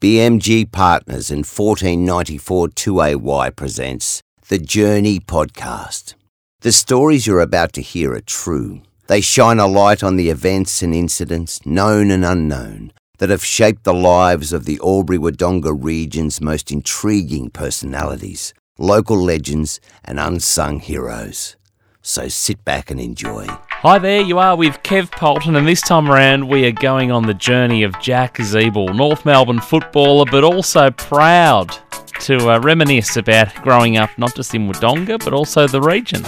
BMG Partners and 1494 2AY presents the Journey Podcast. The stories you're about to hear are true. They shine a light on the events and incidents, known and unknown, that have shaped the lives of the Albury Wodonga region's most intriguing personalities, local legends, and unsung heroes. So sit back and enjoy. Hi there, you are with Kev Polton, and this time around we are going on the journey of Jack Ziebell, North Melbourne footballer, but also proud to uh, reminisce about growing up not just in Wodonga but also the region.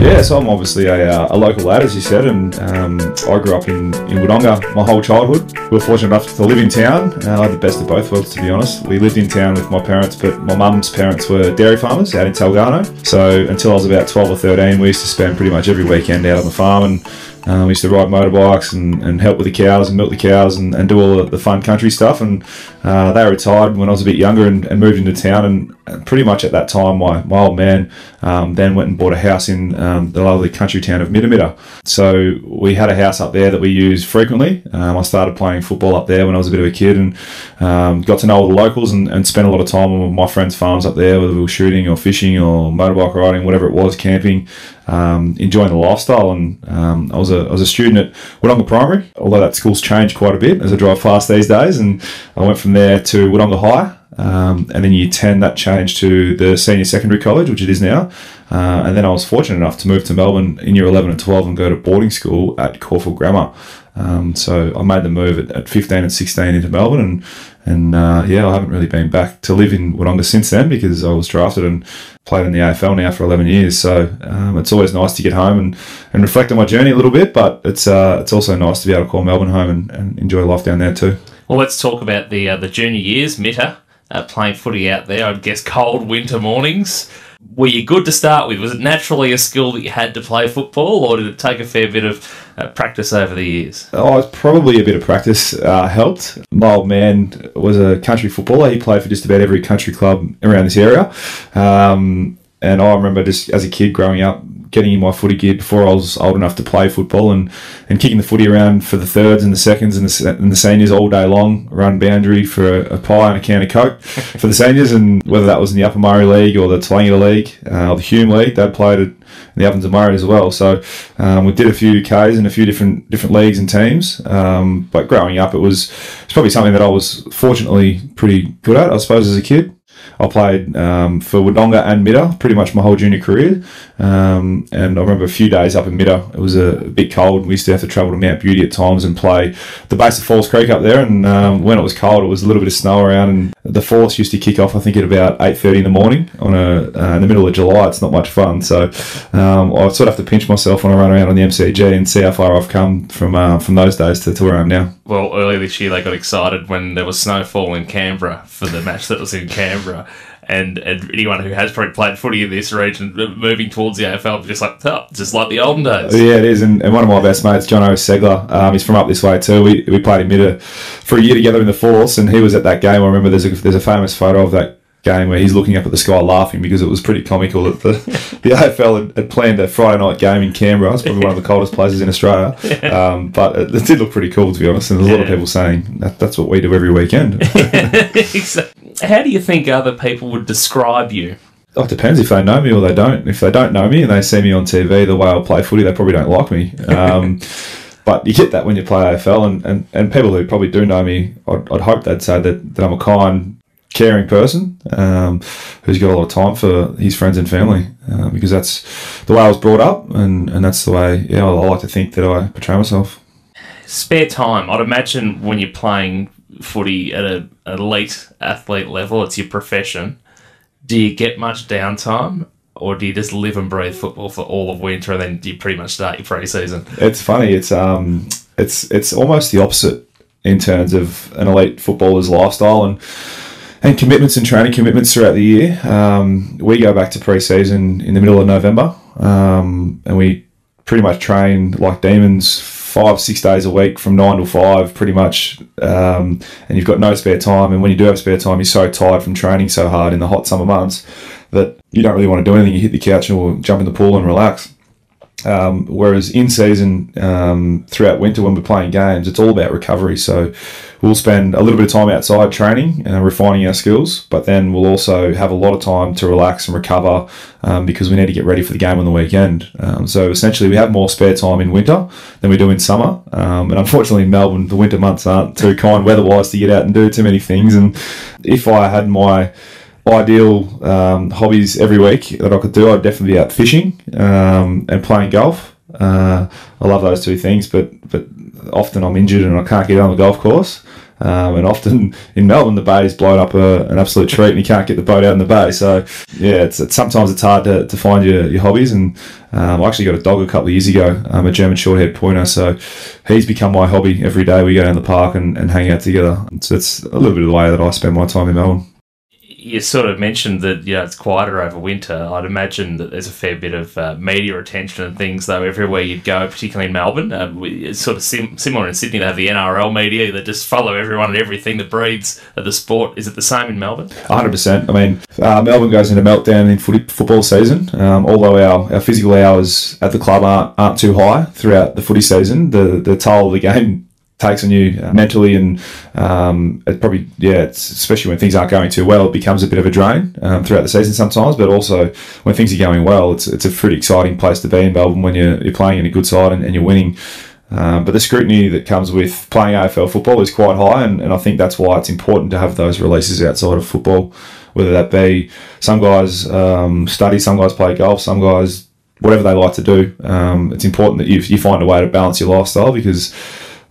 Yeah, so I'm obviously a, uh, a local lad, as you said, and um, I grew up in, in Wodonga my whole childhood. We were fortunate enough to live in town. Uh, I had the best of both worlds, to be honest. We lived in town with my parents, but my mum's parents were dairy farmers out in Talgarno. So until I was about 12 or 13, we used to spend pretty much every weekend out on the farm and um, we used to ride motorbikes and, and help with the cows and milk the cows and, and do all the, fun country stuff. And uh, they retired when I was a bit younger and, and moved into town. And, pretty much at that time, my, my old man um, then went and bought a house in um, the lovely country town of Mitta Mitta. So we had a house up there that we used frequently. Um, I started playing football up there when I was a bit of a kid and um, got to know all the locals and, and spent a lot of time on my friends' farms up there, whether we were shooting or fishing or motorbike riding, whatever it was, camping. Um, enjoying the lifestyle. And um, I was a I was a student at Wodonga Primary, although that school's changed quite a bit as I drive fast these days. And I went from there to Wodonga High. Um, and then year 10, that changed to the senior secondary college, which it is now. Uh, and then I was fortunate enough to move to Melbourne in year 11 and 12 and go to boarding school at Caulfield Grammar. Um, so I made the move at, at 15 and 16 into Melbourne, and and uh, yeah, I haven't really been back to live in Wodonga since then because I was drafted and played in the AFL now for 11 years. So um, it's always nice to get home and, and reflect on my journey a little bit, but it's uh, it's also nice to be able to call Melbourne home and, and enjoy life down there too. Well, let's talk about the uh, the junior years, Mitta, uh, playing footy out there. I guess cold winter mornings were you good to start with? Was it naturally a skill that you had to play football, or did it take a fair bit of uh, practice over the years? Oh, it's probably a bit of practice uh, helped. My old man was a country footballer. He played for just about every country club around this area. Um, and I remember just as a kid growing up, getting in my footy gear before I was old enough to play football and, and kicking the footy around for the thirds and the seconds and the, and the seniors all day long, run boundary for a, a, pie and a can of Coke for the seniors. And whether that was in the Upper Murray League or the Tallangatta League uh, or the Hume League, they played in the Ovens of Murray as well. So um, we did a few Ks in a few different different leagues and teams. Um, but growing up, it was, it was probably something that I was fortunately pretty good at, I suppose, as a kid. I played um, for Wodonga and Mitta pretty much my whole junior career. Um, and I remember a few days up in Mitta, it was a bit cold. We used to have to travel to Mount Beauty at times and play the base of Falls Creek up there. And um, when it was cold, it was a little bit of snow around. And the force used to kick off, I think, at about 8.30 in the morning on a, uh, in the middle of July. It's not much fun. So um, I sort of have to pinch myself when I run around on the MCG and see how far I've come from, uh, from those days to, to where I am now. Well, earlier this year, they got excited when there was snowfall in Canberra for the match that was in Canberra and, and anyone who has probably played footy in this region moving towards the AFL, just like oh, just like the olden days. Yeah, it is. And, and one of my best mates, John O'Segler, um, he's from up this way too. We, we played in Mitta for a year together in the Force, and he was at that game. I remember there's a, there's a famous photo of that game where he's looking up at the sky laughing because it was pretty comical that the, the AFL had, had, planned a Friday night game in Canberra. It's probably one of the coldest places in Australia. Um, but it, it, did look pretty cool, to be honest. And there's a lot of people saying that, that's what we do every weekend. How do you think other people would describe you? Oh, it depends if they know me or they don't. If they don't know me and they see me on TV the way I play footy, they probably don't like me. Um, but you get that when you play AFL, and, and, and people who probably do know me, I'd, I'd hope they'd say that, that I'm a kind, caring person um, who's got a lot of time for his friends and family uh, because that's the way I was brought up and, and that's the way yeah I like to think that I portray myself. Spare time, I'd imagine when you're playing footy at a, elite athlete level, it's your profession. Do you get much downtime? Or do you just live and breathe football for all of winter, and then you pretty much start your pre-season? It's funny. It's um, it's it's almost the opposite in terms of an elite footballer's lifestyle, and and commitments and training commitments throughout the year. Um, we go back to pre-season in the middle of November, um, and we pretty much train like demons five six days a week from nine to five, pretty much. Um, and you've got no spare time. And when you do have spare time, you're so tired from training so hard in the hot summer months that you don't really want to do anything. You hit the couch or jump in the pool and relax. Um, whereas in season, um, throughout winter when we're playing games, it's all about recovery. So we'll spend a little bit of time outside training and refining our skills, but then we'll also have a lot of time to relax and recover um, because we need to get ready for the game on the weekend. Um, so essentially, we have more spare time in winter than we do in summer. Um, and unfortunately, in Melbourne, the winter months aren't too kind weather-wise to get out and do too many things. And if I had my ideal um, hobbies every week that I could do, I'd definitely be out fishing um, and playing golf. Uh, I love those two things, but but often I'm injured and I can't get on the golf course. Um, and often in Melbourne, the bay is blown up a, an absolute treat, and you can't get the boat out in the bay. So, yeah, it's, it's sometimes it's hard to, to find your, your hobbies. And um, I actually got a dog a couple of years ago, um, a German Shorthair Pointer. So, he's become my hobby. Every day we go down the park and, and hang out together. So, it's a little bit of the way that I spend my time in Melbourne you sort of mentioned that you know it's quieter over winter. I'd imagine that there's a fair bit of uh, media attention and things though everywhere you go, particularly in Melbourne. Uh, it's sort of sim- similar in Sydney. They have the NRL media that just follow everyone and everything that breeds the sport. Is it the same in Melbourne? 100. percent I mean, uh, Melbourne goes into meltdown in footy, football season. Um, although our, our physical hours at the club aren't, aren't too high throughout the footy season, the the toll of the game takes on you mentally and um, it probably yeah especially when things aren't going too well it becomes a bit of a drain um, throughout the season sometimes but also when things are going well it's, it's a pretty exciting place to be in Melbourne when you're, you're playing in a good side and, and you're winning. Um, but the scrutiny that comes with playing AFL football is quite high and, and I think that's why it's important to have those releases outside of football whether that be some guys um, study some guys play golf some guys whatever they like to do. Um, it's important that you, you find a way to balance your lifestyle because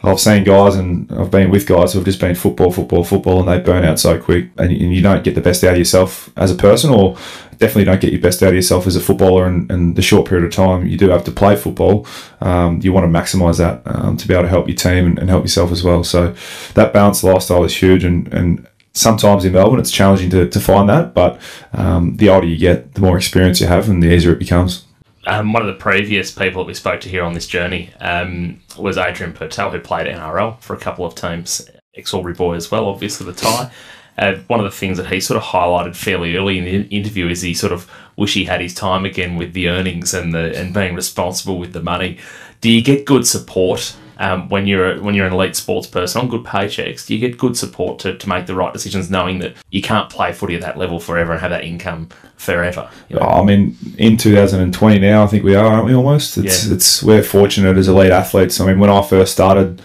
I've seen guys and I've been with guys who have just been football, football, football, and they burn out so quick, and you don't get the best out of yourself as a person, or definitely don't get your best out of yourself as a footballer. And, the short period of time you do have to play football, um, you want to maximise that um, to be able to help your team and, and help yourself as well. So that balanced lifestyle is huge, and and sometimes in Melbourne it's challenging to, to find that, but um, the older you get, the more experience you have, and the easier it becomes um, one of the previous people that we spoke to here on this journey um, was Adrian Purtell, who played NRL for a couple of teams, ex Albury boy as well, obviously the tie. Uh, one of the things that he sort of highlighted fairly early in the interview is he sort of wish he had his time again with the earnings and the and being responsible with the money. Do you get good support um, when you're when you're an elite sports person on good paychecks? You get good support to, to make the right decisions, knowing that you can't play footy at that level forever and have that income forever. You know? I mean, in 2020 now, I think we are, aren't we? Almost. It's yeah. it's we're fortunate as elite athletes. I mean, when I first started,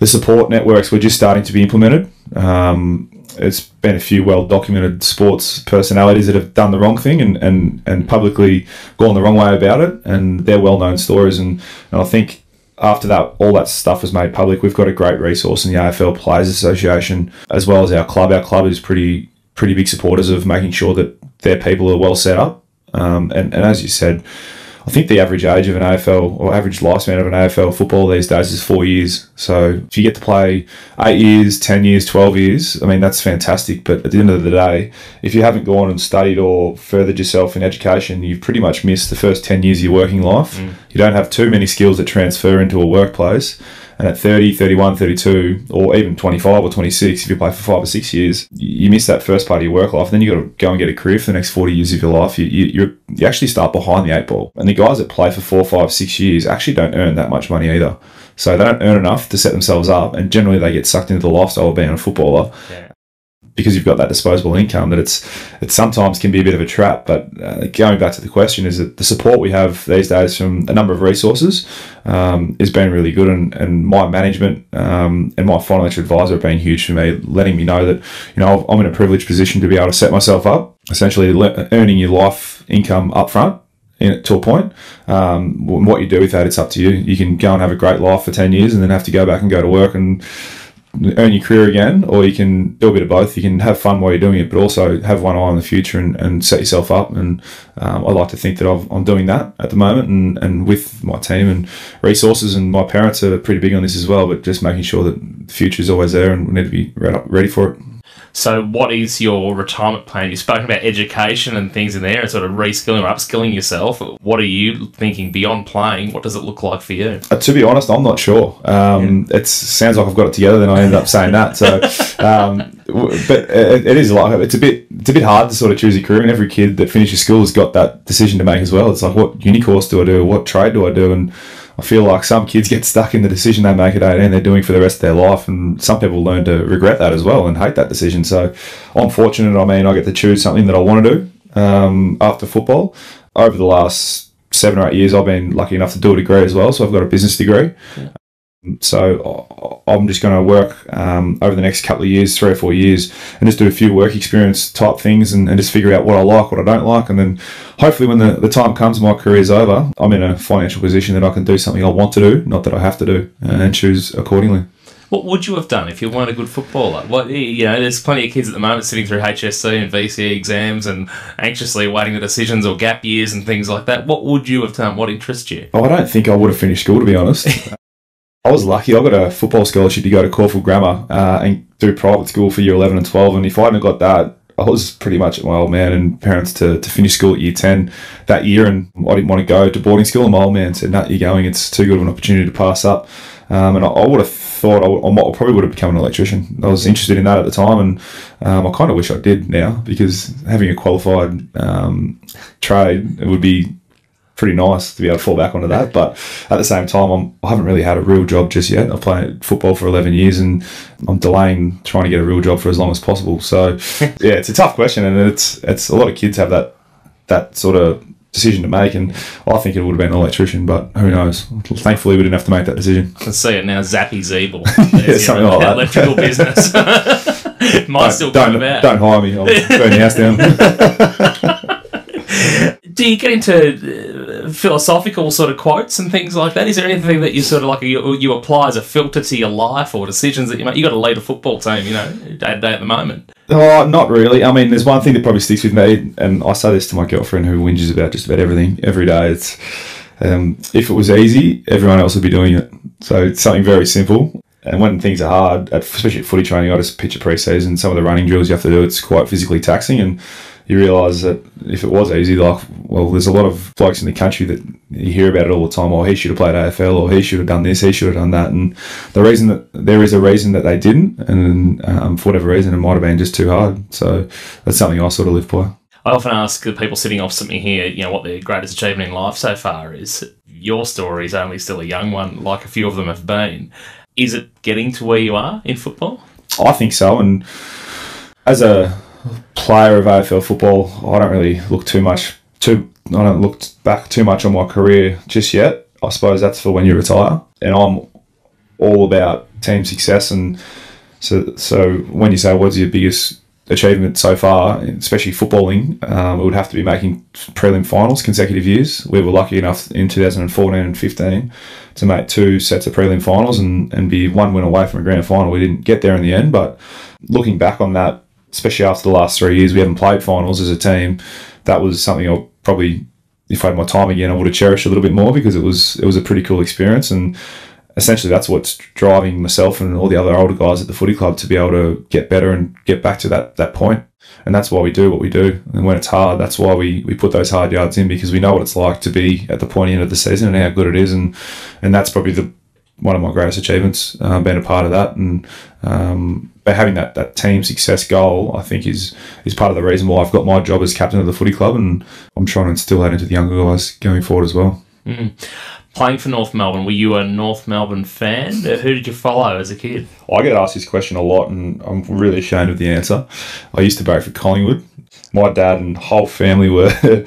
the support networks were just starting to be implemented. Um, it's been a few well documented sports personalities that have done the wrong thing and, and, and publicly gone the wrong way about it, and they're well known stories. And, and I think after that, all that stuff was made public. We've got a great resource in the AFL Players Association, as well as our club. Our club is pretty pretty big supporters of making sure that their people are well set up. Um, and, and as you said, I think the average age of an AFL or average lifespan of an AFL football these days is four years. So if you get to play eight years, 10 years, 12 years, I mean, that's fantastic. But at the end of the day, if you haven't gone and studied or furthered yourself in education, you've pretty much missed the first 10 years of your working life. Mm. You don't have too many skills that transfer into a workplace. And at 30, 31, 32, or even 25 or 26, if you play for five or six years, you miss that first part of your work life. Then you've got to go and get a career for the next 40 years of your life. You, you, you actually start behind the eight ball. And the guys that play for four, five, six years actually don't earn that much money either. So they don't earn enough to set themselves up. And generally, they get sucked into the lifestyle of being a footballer. Yeah because you've got that disposable income that it's it sometimes can be a bit of a trap. But uh, going back to the question, is that the support we have these days from a number of resources um, has been really good, and, and my management um, and my financial advisor have been huge for me, letting me know that you know I'm in a privileged position to be able to set myself up, essentially earning your life income up front. In, to a point. Um, what you do with that, it's up to you. You can go and have a great life for 10 years and then have to go back and go to work and earn your career again, or you can do a bit of both. You can have fun while you're doing it, but also have one eye on the future and, and set yourself up. And um, I like to think that i am doing that at the moment, and, and with my team and resources, and my parents are pretty big on this as well. But just making sure that the future is always there, and we need to be ready for it. So, what is your retirement plan? You've spoken about education and things in there, and sort of reskilling or upskilling yourself. What are you thinking beyond playing? What does it look like for you? Uh, to be honest, I'm not sure. Um, yeah. It sounds like I've got it together. Then I end up saying that. So, um, but it, it is like it's a bit it's a bit hard to sort of choose a career, and every kid that finishes school has got that decision to make as well. It's like, what uni course do I do? What trade do I do? And I feel like some kids get stuck in the decision they make at 18 they're doing for the rest of their life, and some people learn to regret that as well and hate that decision. So I'm fortunate. I mean, I get to choose something that I want to do um, after football. Over the last seven or eight years, I've been lucky enough to do a degree as well. So I've got a business degree. Yeah. So I'm just going to work um, over the next couple of years, three or four years, and just do a few work experience type things and, and, just figure out what I like, what I don't like. And then hopefully, when the, the time comes, my career's over, I'm in a financial position that I can do something I want to do, not that I have to do, and choose accordingly. What would you have done if you weren't a good footballer? What you know, there's plenty of kids at the moment sitting through HSC and VCE exams and anxiously awaiting the decisions or gap years and things like that. What would you have done? What interests you? Oh, I don't think I would have finished school, to be honest. I was lucky. I got a football scholarship to go to Caulfield Grammar uh, and do private school for year 11 and 12. And if I hadn't got that, I was pretty much my old man and parents to, to finish school at year 10 that year. And I didn't want to go to boarding school. And my old man said, No, you're going. It's too good of an opportunity to pass up. Um, and I, I, would have thought I, I, probably would have become an electrician. I was interested in that at the time. And um, I kind of wish I did now because having a qualified um, trade, it would be pretty nice to be able to fall back onto that. But at the same time, I'm, I have not really had a real job just yet. I've played football for 11 years and I'm delaying trying to get a real job for as long as possible. So, yeah, it's a tough question. And it's, it's a lot of kids have that, that sort of decision to make. And I think it would have been an electrician, but who knows? Thankfully, we didn't have to make that decision. I see it now. Zappy Ziebell. yeah, something like that. Electrical business. Might don't, still come don't, about. Don't hire me. I'll burn your house down. Do you get into philosophical sort of quotes and things like that? Is there anything that you sort of like you, you apply as a filter to your life or decisions that you make? You got to lead a football team, you know, day to day at the moment. Oh, not really. I mean, there's one thing that probably sticks with me, and I say this to my girlfriend who whinges about just about everything every day. It's um, if it was easy, everyone else would be doing it. So it's something very simple. And when things are hard, especially at footy training, I just picture pre-season. Some of the running drills you have to do, it's quite physically taxing, and you realise that if it was easy, like, well, there's a lot of blokes in the country that you hear about it all the time. Oh, he should have played AFL, or he should have done this, he should have done that. And the reason that there is a reason that they didn't, and um, for whatever reason, it might have been just too hard. So that's something I sort of live by. I often ask the people sitting opposite me here, you know, what their greatest achievement in life so far is. Your story is only still a young one, like a few of them have been. Is it getting to where you are in football? I think so. And as a player of AFL football, I don't really look too much too. I don't look back too much on my career just yet. I suppose that's for when you retire, and I'm all about team success. And so, so when you say what's your biggest achievement so far, especially footballing, um, it would have to be making prelim finals consecutive years. We were lucky enough in 2014 and 15 to make two sets of prelim finals and, and be one win away from a grand final. We didn't get there in the end, but looking back on that, especially after the last three years, we haven't played finals as a team. That was something I'll probably, if I had my time again, I would have cherished a little bit more because it was it was a pretty cool experience and essentially that's what's driving myself and all the other older guys at the footy club to be able to get better and get back to that that point. And that's why we do what we do. And when it's hard, that's why we, we put those hard yards in because we know what it's like to be at the pointy end of the season and how good it is. And and that's probably the one of my greatest achievements, uh, being a part of that. And um, but having that, that team success goal, I think, is is part of the reason why I've got my job as captain of the footy club, and I'm trying to instill that into the younger guys going forward as well. Mm. Playing for North Melbourne, were you a North Melbourne fan? Uh, who did you follow as a kid? I get asked this question a lot, and I'm really ashamed of the answer. I used to barrack for Collingwood. My dad and whole family were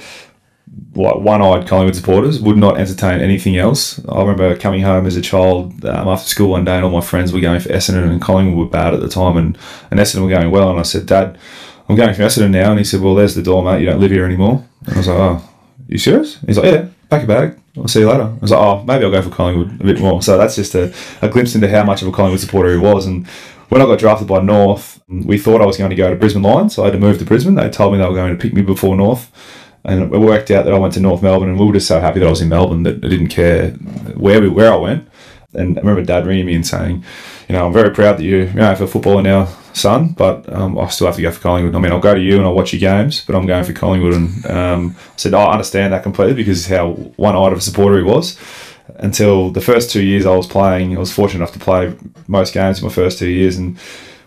one-eyed Collingwood supporters would not entertain anything else. I remember coming home as a child um, after school one day, and all my friends were going for Essendon, and Collingwood were bad at the time, and, and Essendon were going well. And I said, Dad, I'm going for Essendon now, and he said, Well, there's the door, mate. You don't live here anymore. And I was like, Oh, you serious? He's like, Yeah, pack your bag. I'll see you later. I was like, Oh, maybe I'll go for Collingwood a bit more. So that's just a, a glimpse into how much of a Collingwood supporter he was, and when I got drafted by North, we thought I was going to go to Brisbane Lions, so I had to move to Brisbane. They told me they were going to pick me before North and it worked out that I went to North Melbourne, and we were just so happy that I was in Melbourne that I didn't care where we, where I went. And I remember Dad ringing me and saying, you know, I'm very proud that you, you know, for a footballer now, son, but um, I still have to go for Collingwood. I mean, I'll go to you and I'll watch your games, but I'm going for Collingwood. And um, I said, oh, I understand that completely because how one-eyed of a supporter he was. Until the first two years I was playing, I was fortunate enough to play most games in my first two years, and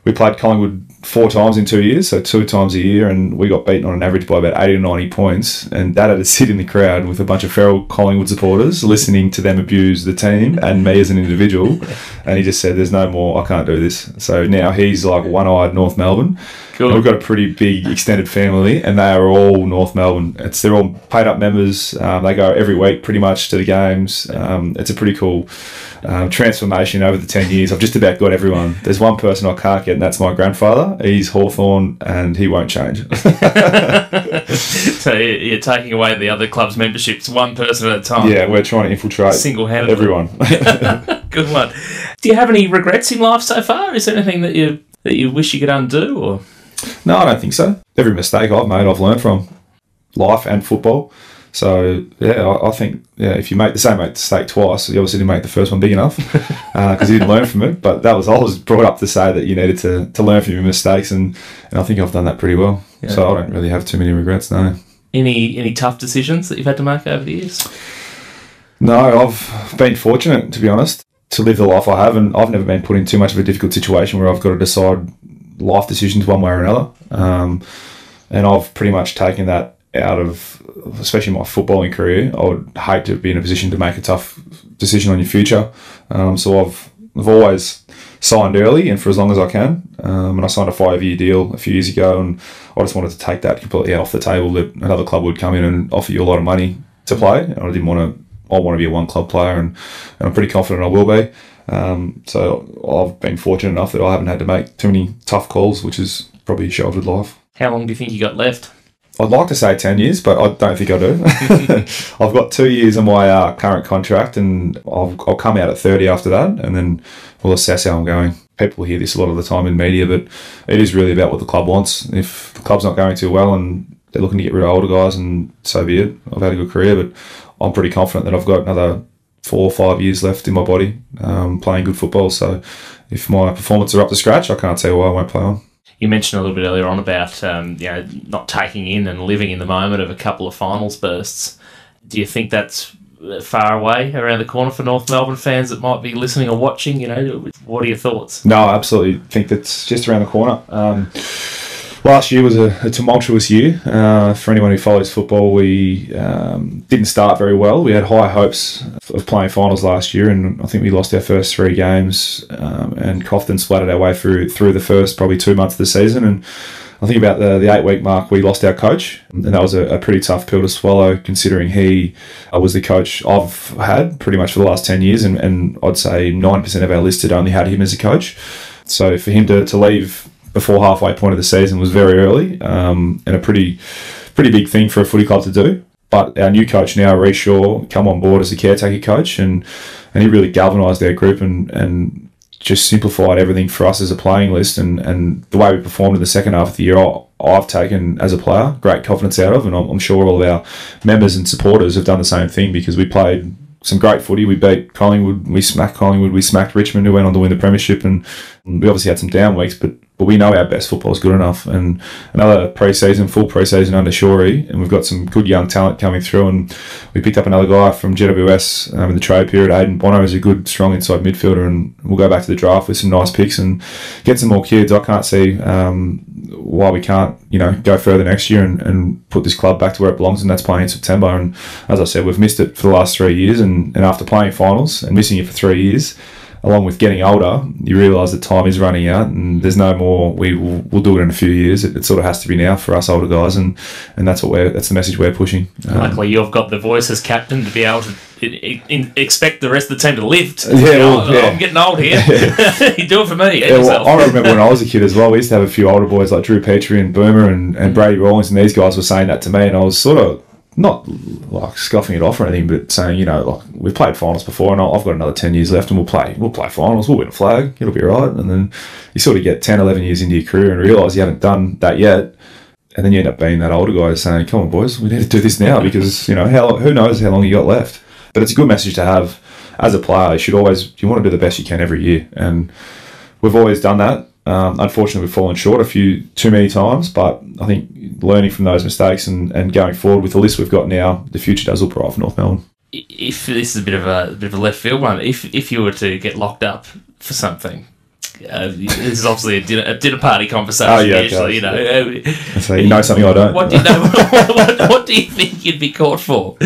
we played Collingwood four times in two years, so two times a year, and we got beaten on an average by about 80 or 90 points. And Dad had to sit in the crowd with a bunch of feral Collingwood supporters listening to them abuse the team and me as an individual. And he just said, There's no more, I can't do this. So now he's like one eyed North Melbourne. Cool. We've got a pretty big extended family, and they are all North Melbourne. It's they're all paid up members. Um, they go every week, pretty much, to the games. Um, it's a pretty cool um, transformation over the ten years. I've just about got everyone. There's one person I can't get, and that's my grandfather. He's Hawthorn, and he won't change. so you- you're taking away the other club's memberships one person at a time. yeah, we're trying to infiltrate Single-handedly. everyone. Good one. Do you have any regrets in life so far? Is there anything that you that you wish you could undo? Or No, I don't think so. Every mistake I've made, I've learned from life and football. So yeah, I, I think yeah, if you make the same mistake twice, you obviously didn't make the first one big enough because you didn't learn from it. But that was I was brought up to say that you needed to, to learn from your mistakes, and, and I think I've done that pretty well. So I don't really have too many regrets. No, any any tough decisions that you've had to make over the years? no, I've been fortunate to be honest to live the life I have, and I've never been put in too much of a difficult situation where I've got to decide life decisions one way or another. Um, and I've pretty much taken that out of, especially my footballing career. I would hate to be in a position to make a tough decision on your future. Um, so I've I've always signed early and for as long as I can. Um, and I signed a five year deal a few years ago, and I just wanted to take that completely off the table. That another club would come in and offer you a lot of money to play, and I didn't want to. I want to be a one club player, and, and I'm pretty confident I will be. Um, so I've been fortunate enough that I haven't had to make too many tough calls, which is probably a sheltered life. How long do you think you got left? I'd like to say 10 years, but I don't think I do. I've got two years on my uh, current contract, and I'll, I'll come out at 30 after that, and then we'll assess how I'm going. People hear this a lot of the time in media, but it is really about what the club wants. If the club's not going too well and they're looking to get rid of older guys, and so be it. I've had a good career, but I'm pretty confident that I've got another four or five years left in my body um, playing good football. So if my performances are up to scratch, I can't tell why I won't play on. You mentioned a little bit earlier on about um, you know not taking in and living in the moment of a couple of finals bursts. Do you think that's uh, far away around the corner for North Melbourne fans that might be listening or watching? You know, what are your thoughts? No, I absolutely think that's just around the corner. Um, last year was a, a tumultuous year uh, for anyone who follows football. We um, didn't start very well. We had high hopes of playing finals last year, and I think we lost our first three games. Um, and Cofton splattered our way through through the first probably two months of the season, and. I think about the, the eight week mark, we lost our coach, and that was a, a pretty tough pill to swallow, considering he uh, was the coach I've had pretty much for the last 10 years, and, and I'd say 9% of our list had only had him as a coach. So for him to, to leave before halfway point of the season was very early um, and a pretty pretty big thing for a footy club to do. But our new coach now, Rhyce Shaw, come on board as a caretaker coach, and and he really galvanised our group and and just simplified everything for us as a playing list and, and the way we performed in the second half of the year. I've taken as a player great confidence out of, and I'm, I'm sure all of our members and supporters have done the same thing because we played some great footy. We beat Collingwood, we smacked Collingwood, we smacked Richmond, who went on to win the premiership, and we obviously had some down weeks, but but we know our best football is good enough. And another pre-season, full pre-season under Shorey, and we've got some good young talent coming through. And we picked up another guy from GWS um, in the trade period. Aiden Bono is a good, strong inside midfielder, and we'll go back to the draft with some nice picks and get some more kids. I can't see um, why we can't, you know, go further next year and, and put this club back to where it belongs, and that's playing in September. And as I said, we've missed it for the last three years, and, and after playing finals and missing it for three years, along with getting older, you realise that time is running out, and there's no more. We will we'll do it in a few years. It, it sort of has to be now for us older guys, and, and that's what we're that's the message we're pushing. Um, Luckily, you've got the voice as captain to be able to i- i- expect the rest of the team to lift. Yeah, You know, well, yeah. I'm getting old here. you do it for me. Yeah, well. I remember when I was a kid as well. We used to have a few older boys like Drew Petrie and Boomer and, and Brady Rawlings, and these guys were saying that to me, and I was sort of not like scoffing it off or anything, but saying, you know, like we've played finals before, and I've got another ten years left, and we'll play, we'll play finals, we'll win a flag, it'll be right. And then you sort of get 10, 11 years into your career and realise you haven't done that yet. And then you end up being that older guy saying, "Come on, boys, we need to do this now because you know how who knows how long you got left." But it's a good message to have as a player. You should always you want to do the best you can every year, and we've always done that. Um, unfortunately, we've fallen short a few too many times, but I think learning from those mistakes and, and going forward with the list we've got now, the future does look bright for North Melbourne. if this is a bit of a, bit of a left field one, if if you were to get locked up for something, Uh, this is obviously a dinner, a dinner party conversation. Oh, yeah, you know. Uh, So you know something I don't. What do you know? what, what do you think you'd be caught for?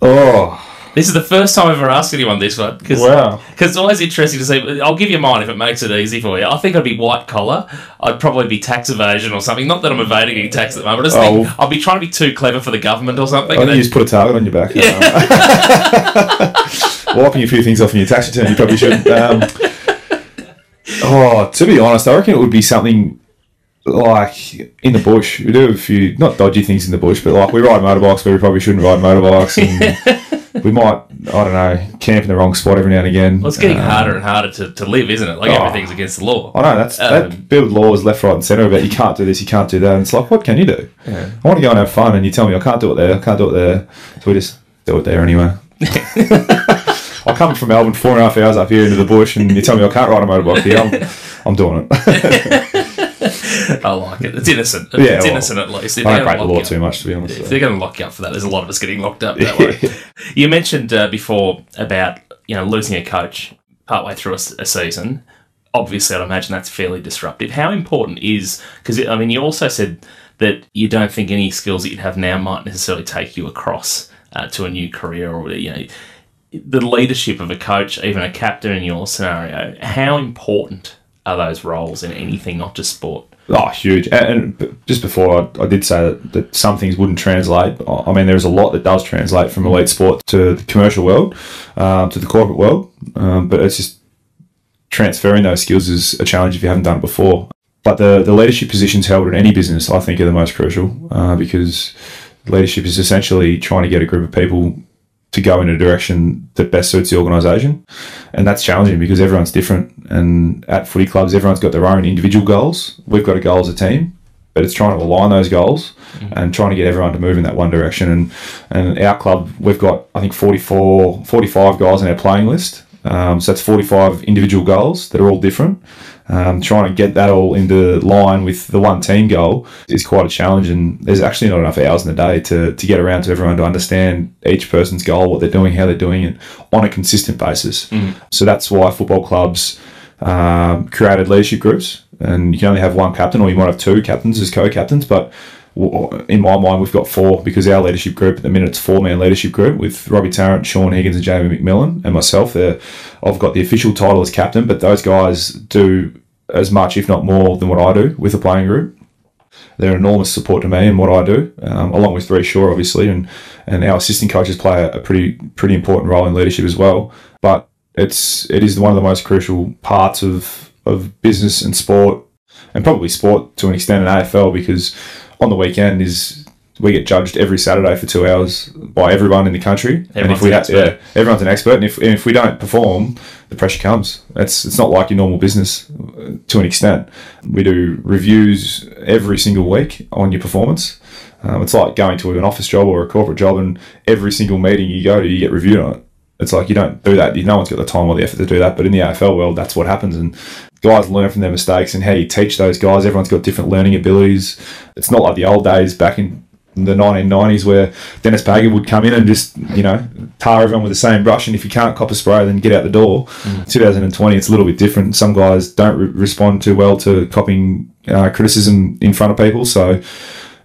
Oh, This is the first time I've ever asked anyone this one because wow. it's always interesting to see. I'll give you mine if it makes it easy for you. I think I'd be white collar. I'd probably be tax evasion or something. Not that I'm evading any tax at the moment. I just think Oh. I'll be trying to be too clever for the government or something. I and think you just put a target on your back. Wiping a few things off in your tax return, you probably should. Um, oh, to be honest, I reckon it would be something like in the bush. We do a few, not dodgy things in the bush, but like we ride motorbikes where we probably shouldn't ride motorbikes. And we might, I don't know, camp in the wrong spot every now and again. well, it's getting Um, harder and harder to, to live, isn't it? Like Oh. everything's against the law. I know that's Um, that build laws left, right, and centre about you can't do this, you can't do that. And it's like, what can you do? Yeah. I want to go and have fun, and you tell me I can't do it there, I can't do it there, so we just do it there anyway. I come from Melbourne, four and a half hours up here into the bush, and you tell me I can't ride a motorbike here. I'm, I'm doing it. I like it. It's innocent. Yeah, it's well, innocent at least. If I they're don't break the law lock you too much, to be honest. If so. they're going to lock you up for that, there's a lot of us getting locked up that way. You mentioned uh, before about you know losing a coach partway through a season. Obviously, I'd imagine that's fairly disruptive. How important is because I mean you also said that you don't think any skills that you'd have now might necessarily take you across uh, to a new career or you know the leadership of a coach, even a captain in your scenario. How important are those roles in anything, not just sport? Oh, huge. And, and just before, I, I did say that, that some things wouldn't translate. I mean, there's a lot that does translate from elite sport to the commercial world, um, to the corporate world. Um, but it's just transferring those skills is a challenge if you haven't done it before. But the, the leadership positions held in any business, I think, are the most crucial uh, because leadership is essentially trying to get a group of people to go in a direction that best suits the organisation. And that's challenging because everyone's different. And at footy clubs, everyone's got their own individual goals. We've got a goal as a team, but it's trying to align those goals and trying to get everyone to move in that one direction. And, and our club, we've got, I think, 44, 45 guys on our playing list. Um, so that's 45 individual goals that are all different. Um, trying to get that all into line with the one team goal is quite a challenge, and there's actually not enough hours in the day to, to get around to everyone to understand each person's goal, what they're doing, how they're doing it on a consistent basis. So that's why football clubs um, created leadership groups, and you can only have one captain, or you might have two captains as co-captains, but in my mind, we've got four because our leadership group at the minute it's four man leadership group with Robbie Tarrant, Shaun Higgins, and Jamie Macmillan, and myself. There, I've got the official title as captain, but those guys do as much, if not more, than what I do with the playing group. They're enormous support to me and what I do, um, along with Rhyce Shaw, obviously, and and our assistant coaches play a, a pretty pretty important role in leadership as well. But it's it is one of the most crucial parts of of business and sport, and probably sport to an extent in AFL because on the weekend is we get judged every Saturday for two hours by everyone in the country, and Everyone's if we an expert. yeah, everyone's an expert, and if and if we don't perform, the pressure comes. It's it's not like your normal business uh, to an extent. We do reviews every single week on your performance. Um, it's like going to an office job or a corporate job, and every single meeting you go to, you get reviewed on it. It's like you don't do that. No one's got the time or the effort to do that. But in the AFL world, that's what happens, and guys learn from their mistakes and how you teach those guys. Everyone's got different learning abilities. It's not like the old days back in the 1990s where Denis Pagan would come in and just, you know, tar everyone with the same brush. And if you can't cop a spray, then get out the door. 2020, it's a little bit different. Some guys don't re- respond too well to copying uh, criticism in front of people. So,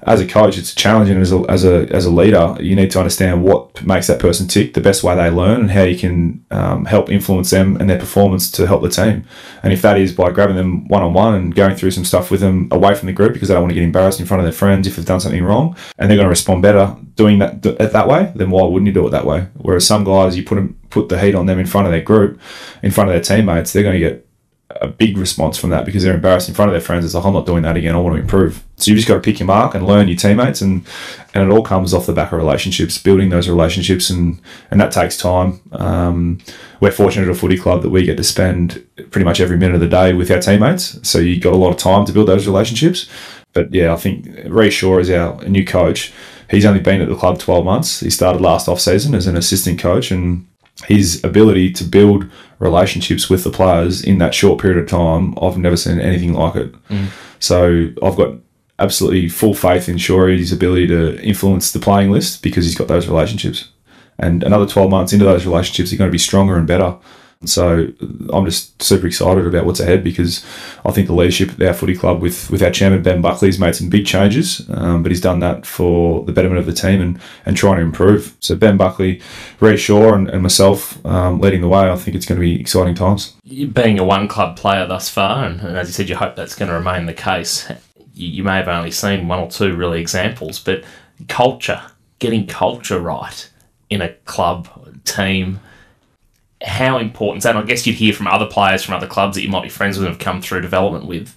as a coach, it's challenging as a, as a as a leader. You need to understand what makes that person tick, the best way they learn, and how you can um, help influence them and their performance to help the team. And if that is by grabbing them one on one and going through some stuff with them away from the group because they don't want to get embarrassed in front of their friends if they've done something wrong, and they're going to respond better doing that th- that way, then why wouldn't you do it that way? Whereas some guys, you put them put the heat on them in front of their group, in front of their teammates, they're going to get a big response from that because they're embarrassed in front of their friends. It's like, I'm not doing that again. I want to improve. So you just got to pick your mark and learn your teammates, and and it all comes off the back of relationships, building those relationships, and and that takes time. Um, we're fortunate at a footy club that we get to spend pretty much every minute of the day with our teammates. So you got a lot of time to build those relationships. But yeah, I think Rhyce Shaw is our new coach. He's only been at the club 12 months. He started last off season as an assistant coach, and his ability to build relationships with the players in that short period of time, I've never seen anything like it. Mm. So I've got absolutely full faith in Shaw's ability to influence the playing list because he's got those relationships. And another 12 months into those relationships, they're going to be stronger and better. So I'm just super excited about what's ahead because I think the leadership at our footy club with, with our chairman Ben Buckley has made some big changes, um, but he's done that for the betterment of the team and, and trying to improve. So Ben Buckley, Rhyce Shaw and, and myself um, leading the way, I think it's going to be exciting times. Being a one club player thus far, and, and as you said, you hope that's going to remain the case. You, you may have only seen one or two really examples, but culture, getting culture right in a club, team, how important is that? And I guess you'd hear from other players from other clubs that you might be friends with and have come through development with.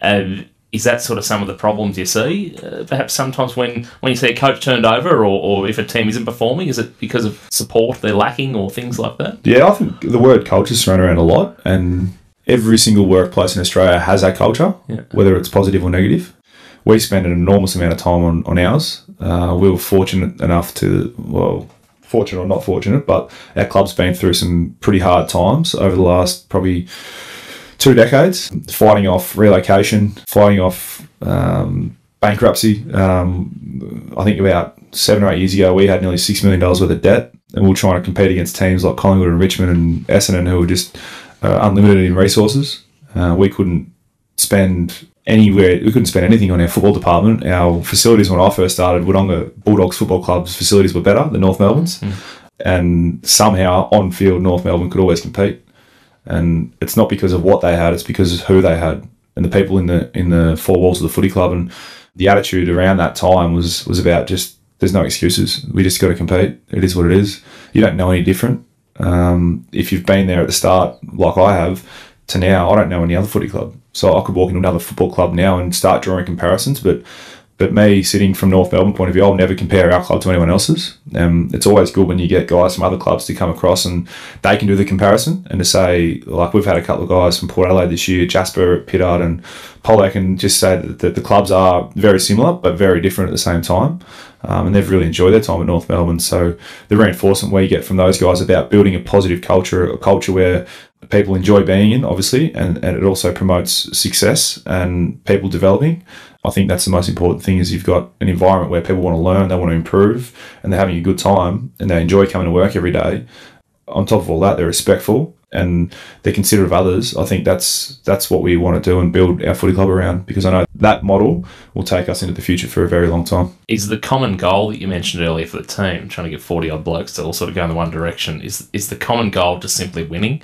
Uh, is that sort of some of the problems you see? Uh, perhaps sometimes when, when you see a coach turned over or, or if a team isn't performing, is it because of support they're lacking or things like that? Yeah, I think the word culture is thrown around a lot, and every single workplace in Australia has a culture, Yeah. whether it's positive or negative. We spend an enormous amount of time on, on ours. Uh, we were fortunate enough to, well, fortunate or not fortunate, but our club's been through some pretty hard times over the last probably two decades, fighting off relocation, fighting off um, bankruptcy. Um, I think about seven or eight years ago, we had nearly $6 million worth of debt, and we were trying to compete against teams like Collingwood and Richmond and Essendon, who were just uh, unlimited in resources. Uh, we couldn't spend anywhere, we couldn't spend anything on our football department. Our facilities, when I first started, Wodonga Bulldogs Football Club's facilities were better than North Melbourne's. And somehow on field, North Melbourne could always compete and it's not because of what they had; it's because of who they had and the people in the in the four walls of the footy club. And the attitude around that time was was about just there's no excuses. We just got to compete. It is what it is. You don't know any different. Um, if you've been there at the start, like I have, to now, I don't know any other footy club. So I could walk into another football club now and start drawing comparisons, but. But me, sitting from North Melbourne point of view, I'll never compare our club to anyone else's. Um, it's always good when you get guys from other clubs to come across and they can do the comparison and to say, like we've had a couple of guys from Port Adelaide this year, Jasper, Pittard, and Polec, and just say that, that the clubs are very similar but very different at the same time. Um, and they've really enjoyed their time at North Melbourne. So the reinforcement we get from those guys about building a positive culture, a culture where people enjoy being in, obviously, and, and it also promotes success and people developing. I think that's the most important thing is you've got an environment where people want to learn, they want to improve, and they're having a good time and they enjoy coming to work every day. On top of all that, they're respectful and they're considerate of others. I think that's that's what we want to do and build our footy club around because I know that model will take us into the future for a very long time. Is the common goal that you mentioned earlier for the team, trying to get 40 odd blokes to all sort of go in the one direction, is is the common goal just simply winning?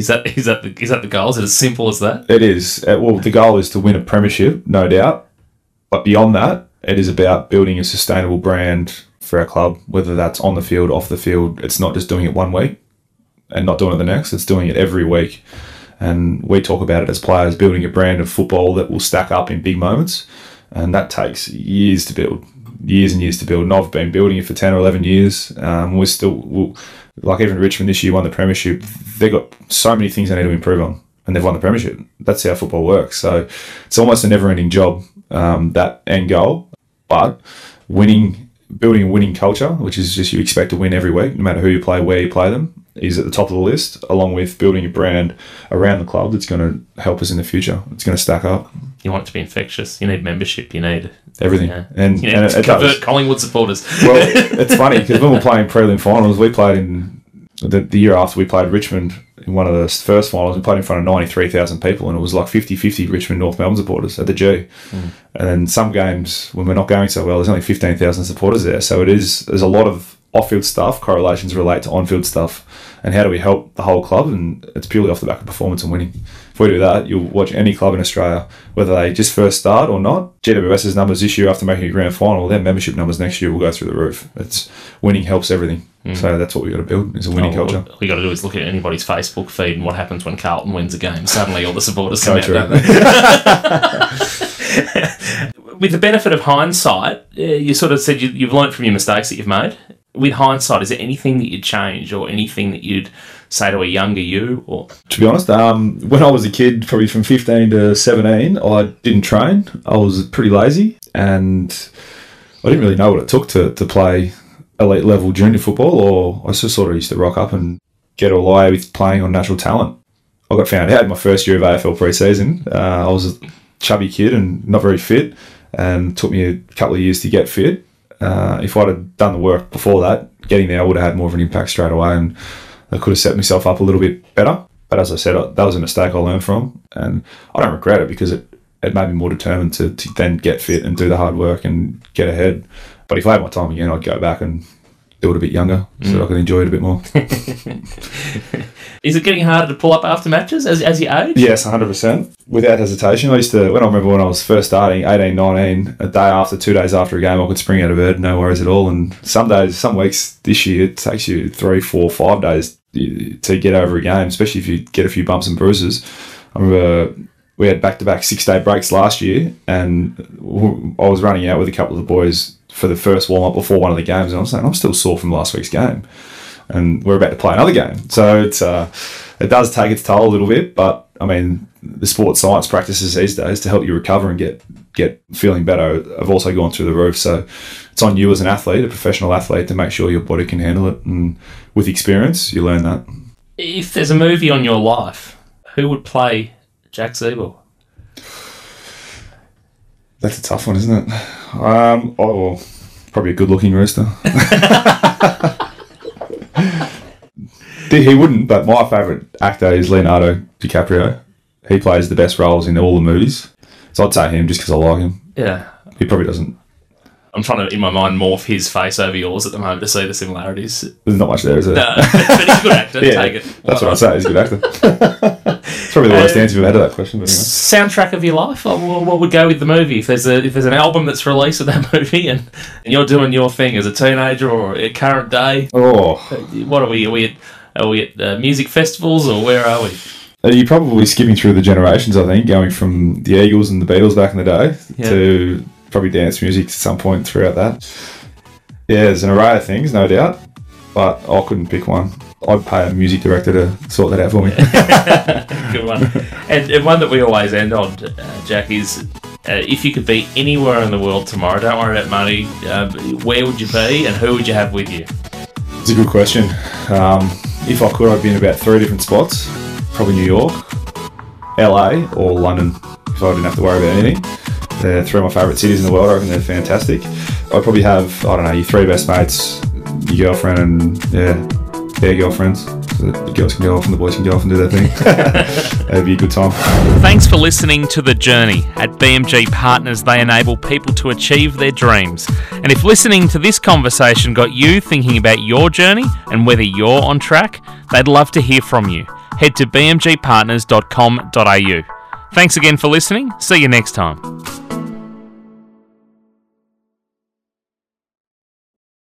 Is that is that the is that the goal? Is it as simple as that? It is. Uh, Well, the goal is to win a premiership, no doubt. But beyond that, it is about building a sustainable brand for our club, whether that's on the field, off the field. It's not just doing it one week and not doing it the next, it's doing it every week. And we talk about it as players building a brand of football that will stack up in big moments. And that takes years to build, years and years to build. And I've been building it for 10 or 11 years. Um, we're still, we'll, like even Richmond this year won the Premiership. They've got so many things they need to improve on. And they've won the Premiership. That's how football works. So it's almost a never ending job, um, that end goal. But winning, building a winning culture, which is just you expect to win every week, no matter who you play, where you play them, is at the top of the list, along with building a brand around the club that's going to help us in the future. It's going to stack up You want it to be infectious. You need membership. You need everything. yeah. And, you and need it, to convert does. Collingwood supporters. Well, it's funny because when we're playing prelim finals, we played in the, the year after we played Richmond in one of the first finals. We played in front of 93,000 people, and it was like 50 50 Richmond North Melbourne supporters at the G. And then some games, when we're not going so well, there's only 15,000 supporters there. So it is, there's a lot of off field stuff, correlations relate to on field stuff. And how do we help the whole club? And it's purely off the back of performance and winning. If we do that, you'll watch any club in Australia, whether they just first start or not. GWS's numbers this year after making a grand final, their membership numbers next year will go through the roof. It's winning helps everything. So that's what we've got to build is a winning Oh, culture. All we got to do is look at anybody's Facebook feed and what happens when Carlton wins a game. Suddenly, all the supporters come true. out. With the benefit of hindsight, uh, you sort of said you, you've learned from your mistakes that you've made. With hindsight, is there anything that you'd change or anything that you'd say to a younger you? Or To be honest, um, when I was a kid, probably from 15 to 17, I didn't train. I was pretty lazy and I didn't really know what it took to, to play elite level junior football, or I just sort of used to rock up and get all away with playing on natural talent. I got found out in my first year of AFL pre-season. Uh, I was a chubby kid and not very fit, and took me a couple of years to get fit. Uh, if I'd have done the work before that, getting there, I would have had more of an impact straight away. And I could have set myself up a little bit better. But as I said, I- that was a mistake I learned from, and I don't regret it because it, it made me more determined to, to then get fit and do the hard work and get ahead. But if I had my time again, I'd go back and do it a bit younger so that I could mm. enjoy it a bit more. Is it getting harder to pull up after matches as, as you age? Yes, 100%. Without hesitation. I used to, when I remember when I was first starting, 18, 19, a day after, two days after a game, I could spring out of bed, no worries at all. And some days, some weeks this year, it takes you three, four, five days to get over a game, especially if you get a few bumps and bruises. I remember we had back to back six day breaks last year, and I was running out with a couple of the boys for the first warm up before one of the games, and I was saying, I'm still sore from last week's game and we're about to play another game. So it's uh, it does take its toll a little bit, but I mean the sports science practices these days to help you recover and get get feeling better have also gone through the roof. So it's on you as an athlete, a professional athlete, to make sure your body can handle it, and with experience, you learn that. If there's a movie on your life, who would play Jack Ziebell? That's a tough one, isn't it? Um, oh, well, probably a good-looking rooster. he wouldn't, but my favourite actor is Leonardo DiCaprio. He plays the best roles in all the movies, so I'd say him just because I like him. Yeah. He probably doesn't. I'm trying to, in my mind, morph his face over yours at the moment to see the similarities. There's not much there, is there? No, but he's a good actor. yeah, Take it. that's what I say. He's a good actor. it's probably the worst Um, answer you've had to that question. But anyway. Soundtrack of your life? What what would go with the movie? If there's a if there's an album that's released of that movie and, and you're doing your thing as a teenager or at current day, Oh, what are we? Are we at, are we at uh, music festivals or where are we? Uh, You're probably skipping through the generations, I think, going from the Eagles and the Beatles back in the day Yeah. to probably dance music at some point throughout that. Yeah, there's an array of things, no doubt, but I couldn't pick one. I'd pay a music director to sort that out for me. Good one. and, and one that we always end on, uh, Jack, is uh, if you could be anywhere in the world tomorrow, don't worry about money, uh, where would you be and who would you have with you? It's a good question. Um, if I could, I'd be in about three different spots. Probably New York, LA, or London, if I didn't have to worry about anything. They're three of my favourite cities in the world. I reckon they're fantastic. I'd probably have, I don't know, your three best mates, your girlfriend, and yeah, their girlfriends. So the girls can go off and the boys can go off and do their thing. It'd be a good time. Thanks for listening to The Journey. At BMG Partners, they enable people to achieve their dreams. And if listening to this conversation got you thinking about your journey and whether you're on track, they'd love to hear from you. Head to bmgpartners.com.au. Thanks again for listening. See you next time.